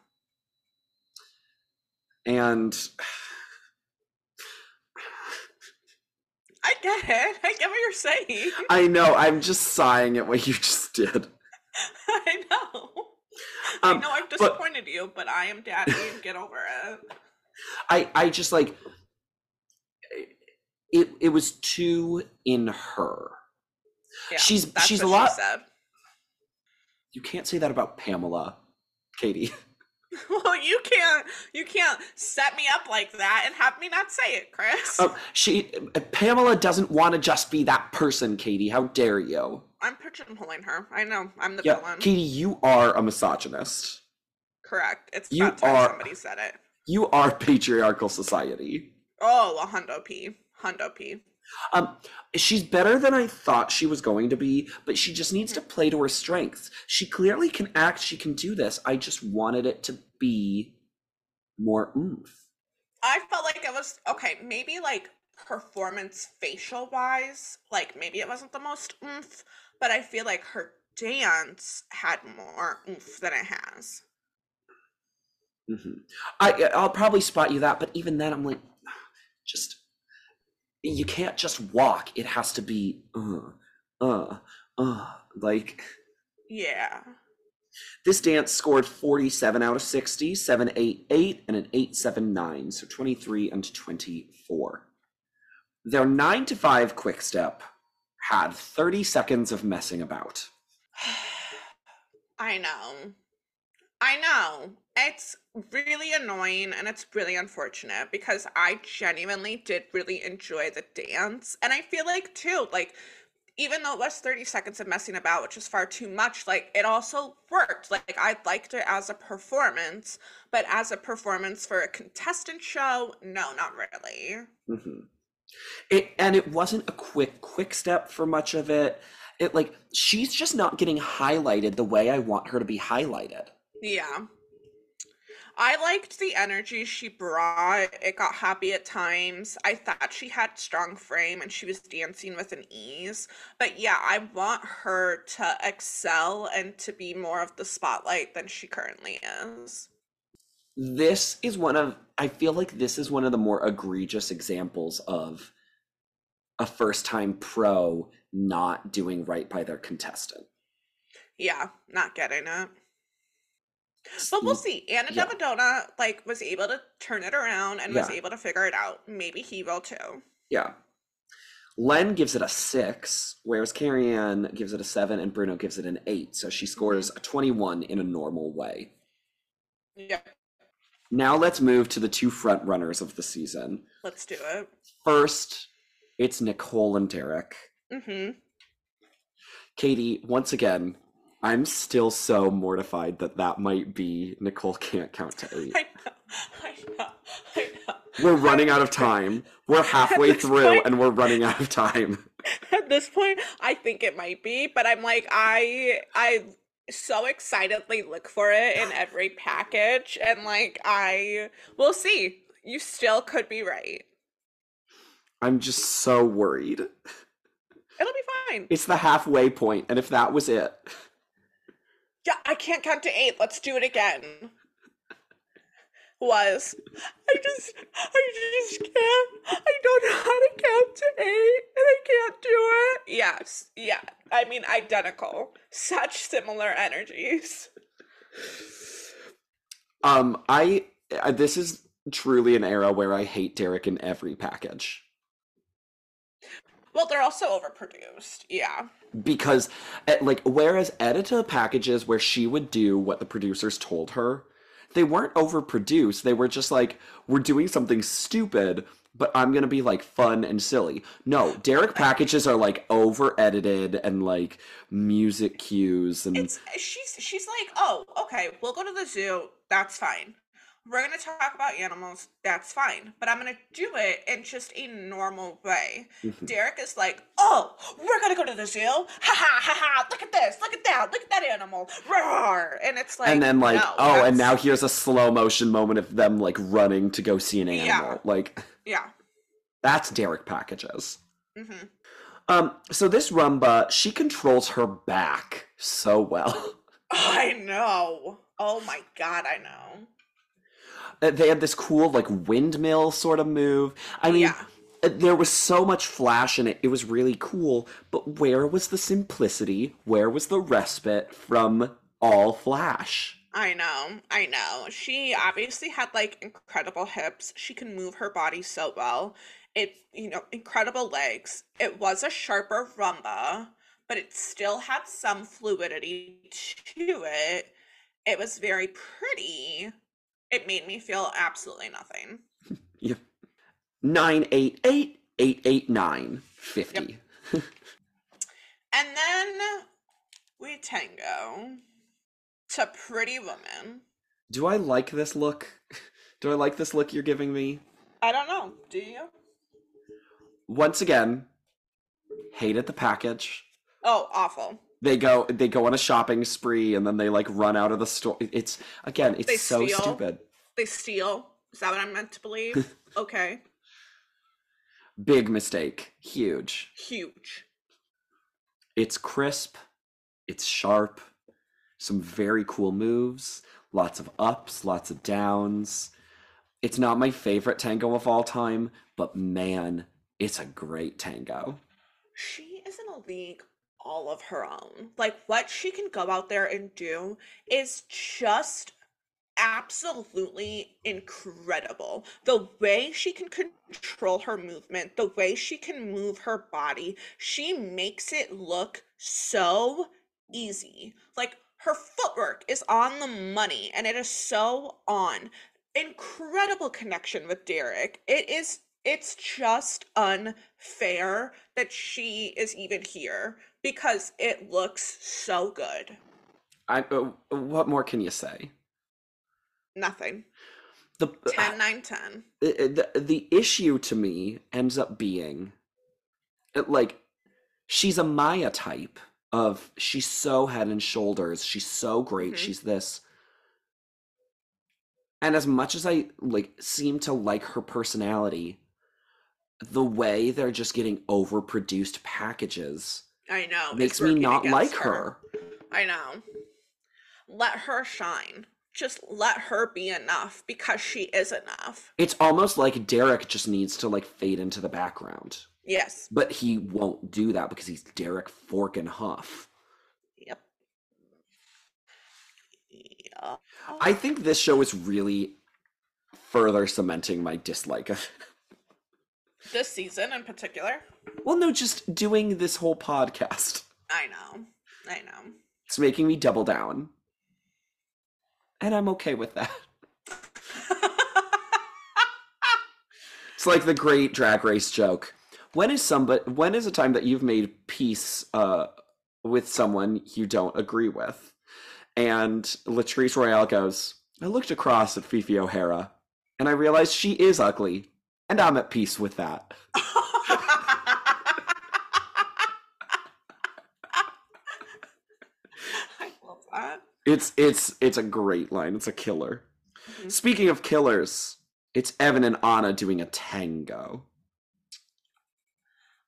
And I get it. I get what you're saying. I know I'm just sighing at what you just did. I know. I Um, know I've disappointed you, but I am daddy. Get over it. I I just like it. It was too in her. Yeah, She's- she's a lot- She. You can't say that about Pamela, Katie. Well, you can't. You can't set me up like that and have me not say it, Chris. Um, she Pamela doesn't want to just be that person, Katie. How dare you? I'm pigeonholing her. I know. I'm the Yeah, villain. Katie, you are a misogynist. Correct. It's You about time are- somebody said it. You are patriarchal society. Oh, a hundo p. Hundo p. Um, she's better than I thought she was going to be, but she just needs to play to her strengths. She clearly can act. She can do this. I just wanted it to be more oomph. I felt like it was okay. Maybe like performance facial wise, like maybe it wasn't the most oomph, but I feel like her dance had more oomph than it has. hmm I I'll probably spot you that, but even then, I'm like, just you can't just walk. It has to be uh uh uh like. Yeah. This dance scored 47 out of 60, 788, and an 879, so 23 and 24. Their 9 to 5 quick step had 30 seconds of messing about. I know. I know. It's really annoying and it's really unfortunate because I genuinely did really enjoy the dance. And I feel like, too, like, even though it was 30 seconds of messing about, which is far too much, like, it also worked. Like, I liked it as a performance, but as a performance for a contestant show, no, not really. Mhm. It and it wasn't a quick quick step for much of it. It like she's just not getting highlighted the way I want her to be highlighted. Yeah. I liked the energy she brought. It got happy at times. I thought she had strong frame and she was dancing with an ease. But yeah, I want her to excel and to be more of the spotlight than she currently is. This is one of I feel like this is one of the more egregious examples of a first time pro not doing right by their contestant. Yeah, not getting it. But we'll see. Anna yeah. Devadona like was able to turn it around and was able to figure it out. Maybe he will too. Yeah. Len gives it a six, whereas Carrie Ann gives it a seven, and Bruno gives it an eight. So she scores a 21 in a normal way. Yeah, Now let's move to the two front runners of the season. let's do it. First, it's Nicole and Derek. Mm-hmm. Katie, once again, I'm still so mortified that that might be Nicole can't count to eight. I know, I know, I know. We're running out of time. We're halfway through point- and we're running out of time. At this point, I think it might be, but I'm like, I, I so excitedly look for it in every package, and like, I, we'll see. You still could be right. I'm just so worried. It'll be fine. It's the halfway point, and if that was it, Yeah, I can't count to eight. Let's do it again. Was I just I just can't I don't know how to count to eight and I can't do it. Yes, yeah. I mean identical. Such similar energies. um, I, I this is truly an era where I hate Derek in every package. Well, they're also overproduced. Yeah. because eh, like whereas edyta packages where she would do what the producers told her they weren't overproduced they were just like we're doing something stupid but i'm gonna be like fun and silly no derek packages are like over edited and like music cues and It's she's she's like, "Oh, okay, we'll go to the zoo. That's fine. We're going to talk about animals. That's fine. But I'm going to do it in just a normal way." Mhm. Derek is like, "Oh, we're going to go to the zoo. Ha ha ha ha. Look at this. Look at that. Look at that animal." Roar. And it's like and then like no, oh and now here's a slow motion moment of them like running to go see an animal Yeah. like Yeah. that's derek packages Mhm. um so this rumba she controls her back so well I know. Oh my god, I know. Uh, they had this cool like windmill sort of move. I mean, Yeah. uh, there was so much flash in it. It was really cool. But where was the simplicity? Where was the respite from all flash? I know, I know. She obviously had like incredible hips. She can move her body so well. It, you know, incredible legs. It was a sharper rumba, but it still had some fluidity to it. It was very pretty. It made me feel absolutely nothing. Yeah. 988 889 50. And then we tango to Pretty Woman. Do I like this look? Do I like this look you're giving me? I don't know. Do you? Once again, hated the package. Oh, awful. They go they go on a shopping spree and then they like run out of the store. It's again, it's They so steal. stupid. They steal. Is that what I'm meant to believe? okay. Big mistake. Huge. Huge. It's crisp, it's sharp, some very cool moves, lots of ups, lots of downs. It's not my favorite tango of all time, but man, it's a great tango. She is in a league all of her own. Like what she can go out there and do is just absolutely incredible. The way she can control her movement, the way she can move her body, she makes it look so easy. Like her footwork is on the money and it is so on. Incredible connection with Derek. It is it's just unfair that she is even here because it looks so good. I uh, what more can you say? Nothing. The 10 9 10. the, the the issue to me ends up being uh, like she's a Maya type of she's so head and shoulders, she's so great, Mhm. she's this. And as much as I like seem to like her personality, the way they're just getting overproduced packages I know. makes me not like her. I know. Let her shine. Just let her be enough because she is enough. It's almost like Derek just needs to like fade into the background. Yes. But he won't do that because he's Derek Fork and Huff. Yep. Yeah. I think this show is really further cementing my dislike of This season in particular. Well, no, just doing this whole podcast. I know. I know. It's making me double down. And I'm okay with that. It's like the great drag race joke. When is somebody when is a time that you've made peace uh with someone you don't agree with? And Latrice Royale goes, I looked across at Phi Phi O'Hara and I realized she is ugly. And I'm at peace with that. I love that. It's it's it's a great line. It's a killer. Mhm. Speaking of killers, it's Evan and Anna doing a tango.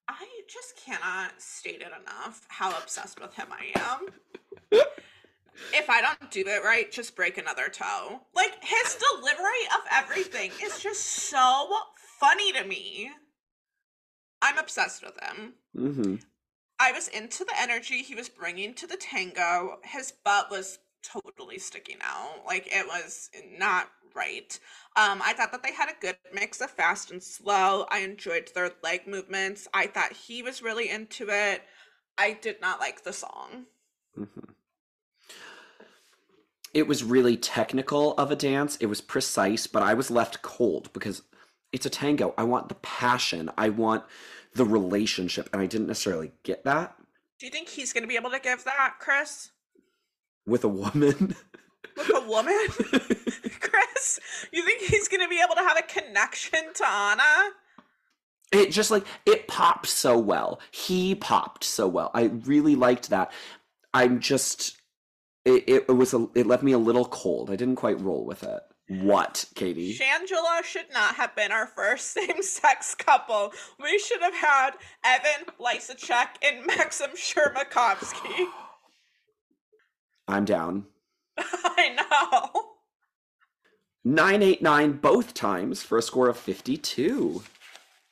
I just cannot state it enough how obsessed with him I am. if I don't do it right, just break another toe. Like his delivery of everything is just so funny to me. I'm obsessed with him. hmm I was into the energy he was bringing to the tango. His butt was totally sticking out. Like it was not right. Um, I thought that they had a good mix of fast and slow. I enjoyed their leg movements. I thought he was really into it. I did not like the song. hmm It was really technical of a dance. It was precise, but I was left cold because it's a tango. I want the passion. I want the relationship, and I didn't necessarily get that Do you think he's going to be able to give that, Chris? with a woman. With a woman? Chris, you think he's going to be able to have a connection to Anna? it just like it popped so well he popped so well i really liked that i'm just it, it, was a it left me a little cold i didn't quite roll with it what katie Shangela should not have been our first same-sex couple. We should have had Evan Lysacek and Maksim Chmerkovskiy. i'm down I know. 989 both times for a score of 52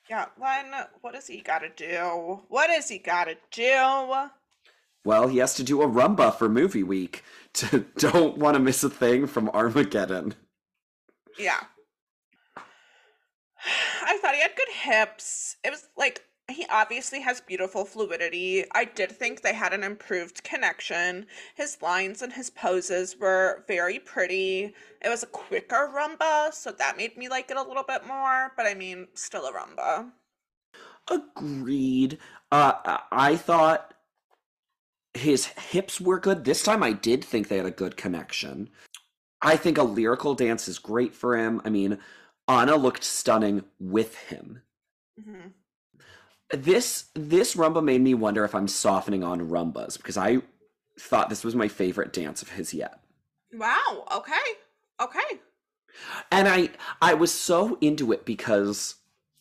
Yeah, Len, what does he gotta do? What does he gotta do? well, he has to do a rumba for movie week to don't want to miss a thing from Armageddon. Yeah. I thought he had good hips. It was like he obviously has beautiful fluidity. I did think they had an improved connection. His lines and his poses were very pretty. It was a quicker rumba, so that made me like it a little bit more, but I mean, still a rumba. Agreed. Uh, I- thought his hips were good. This time I did think they had a good connection. I think a lyrical dance is great for him. I mean, Anna looked stunning with him. hmm This this rumba made me wonder if I'm softening on rumbas because I thought this was my favorite dance of his yet. Wow, okay. Okay. And I I was so into it because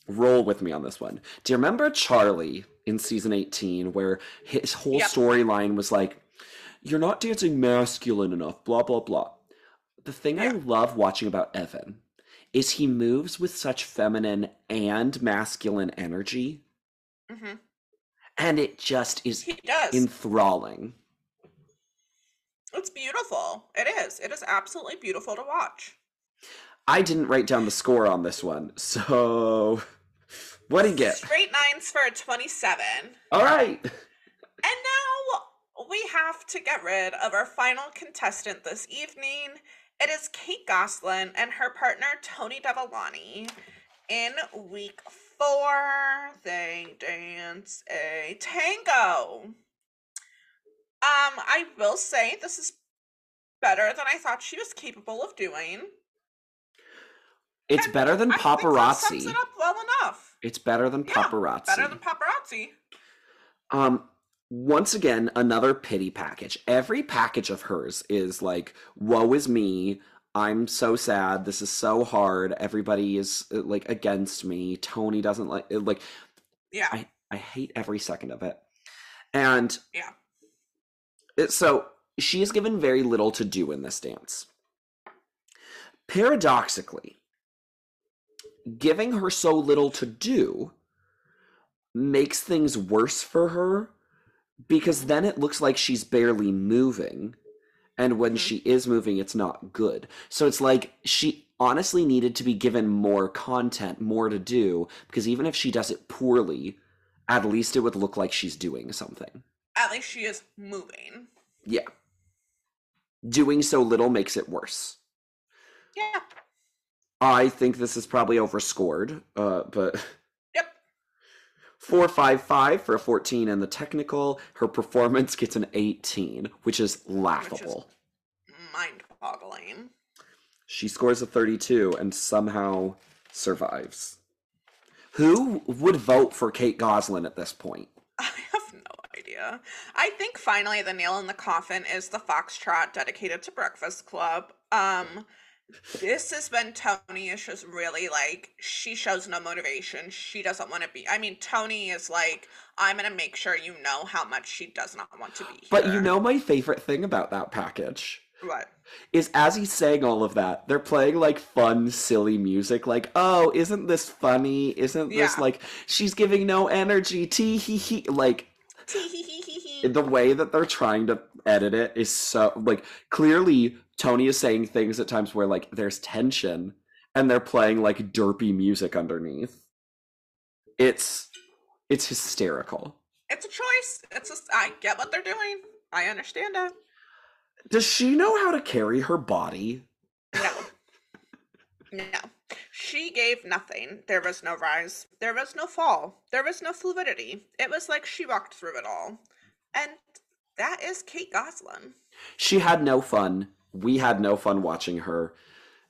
roll with me on this one. Do you remember Charlie in season 18 where his whole Yep. storyline was like you're not dancing masculine enough, blah blah blah. The thing I love watching about Evan is he moves with such feminine and masculine energy hmm and it just is He does. enthralling. it's beautiful. It is. It is absolutely beautiful to watch. I didn't write down the score on this one, so what do you get? Straight nines for a 27. All right. And now we have to get rid of our final contestant this evening. It is Kate Gosselin and her partner Tony Dovolani. In week four, they dance a tango. Um, I will say this is better than I thought she was capable of doing. It's And better than I think that sums paparazzi. it up well enough. It's better than Yeah, paparazzi. Better than paparazzi. Um, once again, another pity package. Every package of hers is like, "Woe is me! I'm so sad. This is so hard. Everybody is uh, like against me. Tony doesn't like uh, like. Yeah. I I hate every second of it." And Yeah. it, so she is given very little to do in this dance. Paradoxically, giving her so little to do makes things worse for her because then it looks like she's barely moving and when Mhm. she is moving it's not good so it's like she honestly needed to be given more content more to do because even if she does it poorly at least it would look like she's doing something At least she is moving. yeah doing so little makes it worse Yeah. i think this is probably overscored uh but. 455 for a 14 in the technical. Her performance gets an 18, which is laughable. Mind boggling. She scores a 32 and somehow survives. Who would vote for Kate Gosselin at this point? I have no idea. I think finally the nail in the coffin is the foxtrot dedicated to Breakfast Club. Um this has been Tony is just really like she shows no motivation. She doesn't want to be. I mean, Tony is like, I'm gonna make sure you know how much she does not want to be. But you know my favorite thing about that package what? is as he's saying all of that, they're playing like fun, silly music, like, oh, isn't this funny? Isn't this Yeah. like she's giving no energy? Tee hee hee like the way that they're trying to edit it is so like clearly Tony is saying things at times where like there's tension and they're playing like derpy music underneath. It's it's hysterical. It's a choice. It's just I get what they're doing. I understand it. Does she know how to carry her body? No. no. She gave nothing. There was no rise. There was no fall. There was no fluidity. It was like she walked through it all. And that is Kate Gosselin. She had no fun. We had no fun watching her.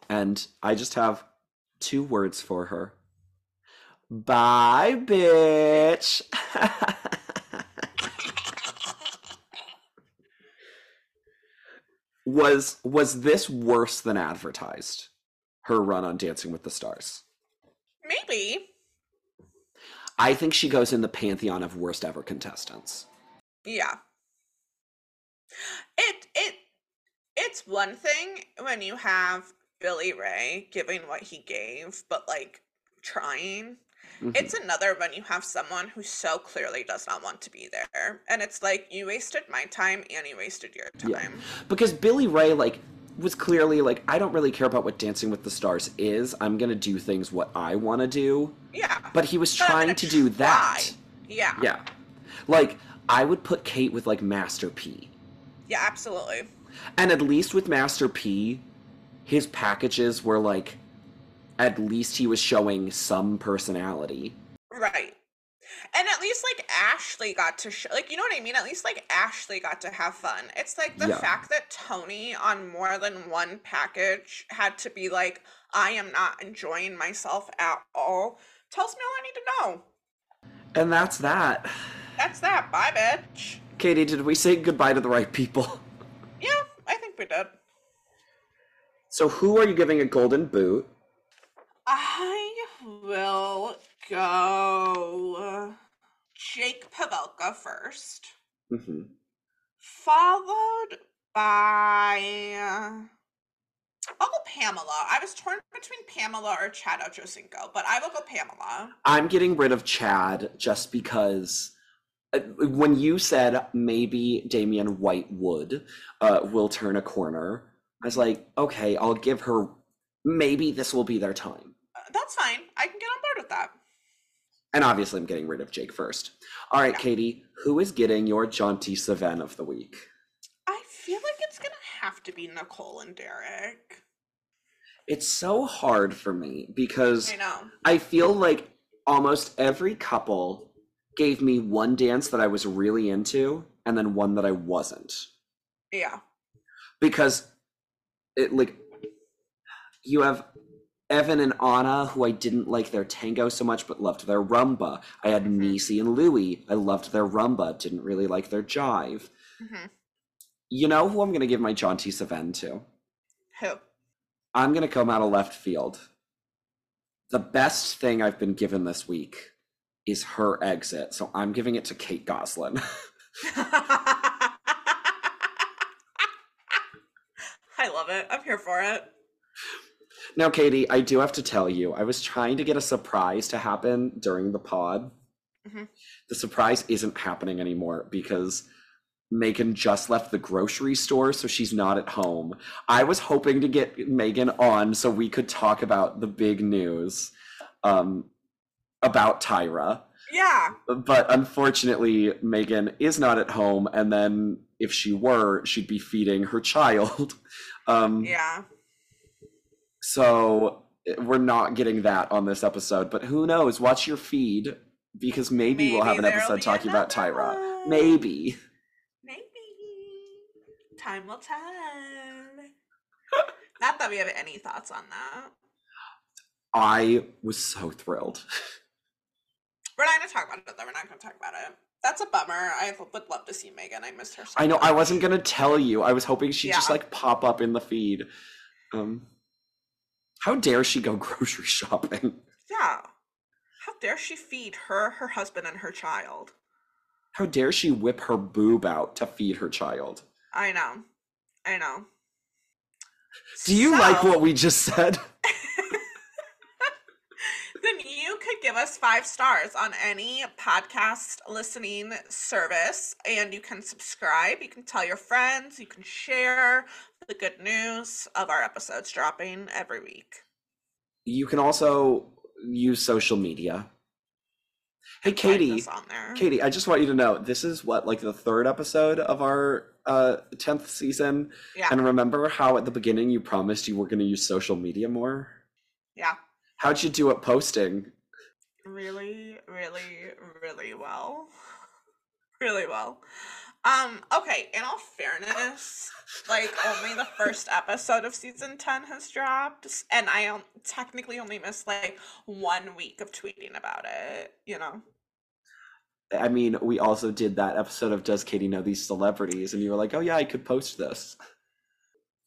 And I just have two words for her. Bye, bitch. was was this worse than advertised? Her run on Dancing with the Stars. Maybe. I think she goes in the pantheon of worst ever contestants. Yeah. It it it's one thing when you have Billy Ray giving what he gave, but like trying. Mhm. It's another when you have someone who so clearly does not want to be there. And it's like, you wasted my time and you wasted your Yeah. time. because Billy Ray like was clearly like I don't really care about what Dancing with the Stars is. I'm gonna do things what I want to do. Yeah. But he was But trying to do that. Yeah. Yeah, like I would put Kate with like Master P, Yeah, absolutely. and at least with Master P, his packages were like, at least he was showing some personality. Right. And at least like Ashley got to show, like, you know what I mean? At least like Ashley got to have fun. It's like the Yeah. fact that Tony on more than one package had to be like, I am not enjoying myself at all, tells me all I need to know. And that's that. That's that. Bye, bitch. Katie, did we say goodbye to the right people? Yeah, I think we did. So who are you giving a golden boot? I will go Jake Pavelka first, hmm followed by. I'll go Pamela. I was torn between Pamela or Chad Ochocinco, but I will go Pamela. I'm getting rid of Chad just because uh, when you said maybe Damian White would uh, will turn a corner, I was like, okay, I'll give her. Maybe this will be their time. Uh, That's fine. I can get on board with that. And obviously, I'm getting rid of Jake first. All right, Yeah. Katie, who is getting your jaunty Savan of the week? I feel like it's gonna have to be Nicole and Derek. It's so hard for me because I know. I feel like almost every couple gave me one dance that I was really into and then one that I wasn't. Yeah. Because it like you have Evan and Anna, who I didn't like their tango so much but loved their rumba. I had Mhm. Niecy and Louie. I loved their rumba, didn't really like their jive. hmm You know who I'm gonna give my jaunty Savan to? Who? I'm gonna come out of left field. The best thing I've been given this week is her exit, so I'm giving it to Kate Gosselin. I love it. I'm here for it. now, Katie, I do have to tell you, I was trying to get a surprise to happen during the pod. Mhm. The surprise isn't happening anymore because Megan just left the grocery store, so she's not at home. I was hoping to get Megan on so we could talk about the big news um, about Tyra. Yeah. but unfortunately megan is not at home and then if she were she'd be feeding her child um Yeah. so eh, we're not getting that on this episode but who knows watch your feed because maybe, we'll have an episode talking about tyra one. maybe Maybe. Time will tell. Not that we have any thoughts on that. i was so thrilled We're not to talk about it, though. We're not going to talk about it. That's a bummer. I would love to see Megan. I missed her so i know i wasn't gonna tell you i was hoping she'd just like pop up in the feed um how dare she go grocery shopping Yeah. How dare she feed her, her husband, and her child? how dare she whip her boob out to feed her child I know. I know. Do you like what we just said? then you could give us five stars on any podcast listening service and you can subscribe you can tell your friends you can share the good news of our episodes dropping every week You can also use social media. Hey, Katie. on there Katie, I just want you to know this is what, like the third episode of our uh 10th season. yeah And remember how at the beginning you promised you were going to use social media more? yeah How'd you do at posting? Really really really well. Really well. Um okay in all fairness like only the first episode of season 10 has dropped and i um, technically only missed like one week of tweeting about it you know? I mean, we also did that episode of Does Katie Know These Celebrities? And you were like, oh, yeah, I could post this.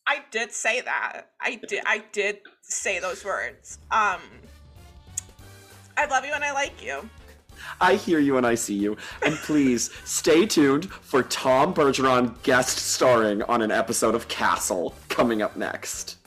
i did say that. I did i did say those words. Um i love you and i like you I hear you and I see you. And please stay tuned for Tom Bergeron guest starring on an episode of Castle coming up next.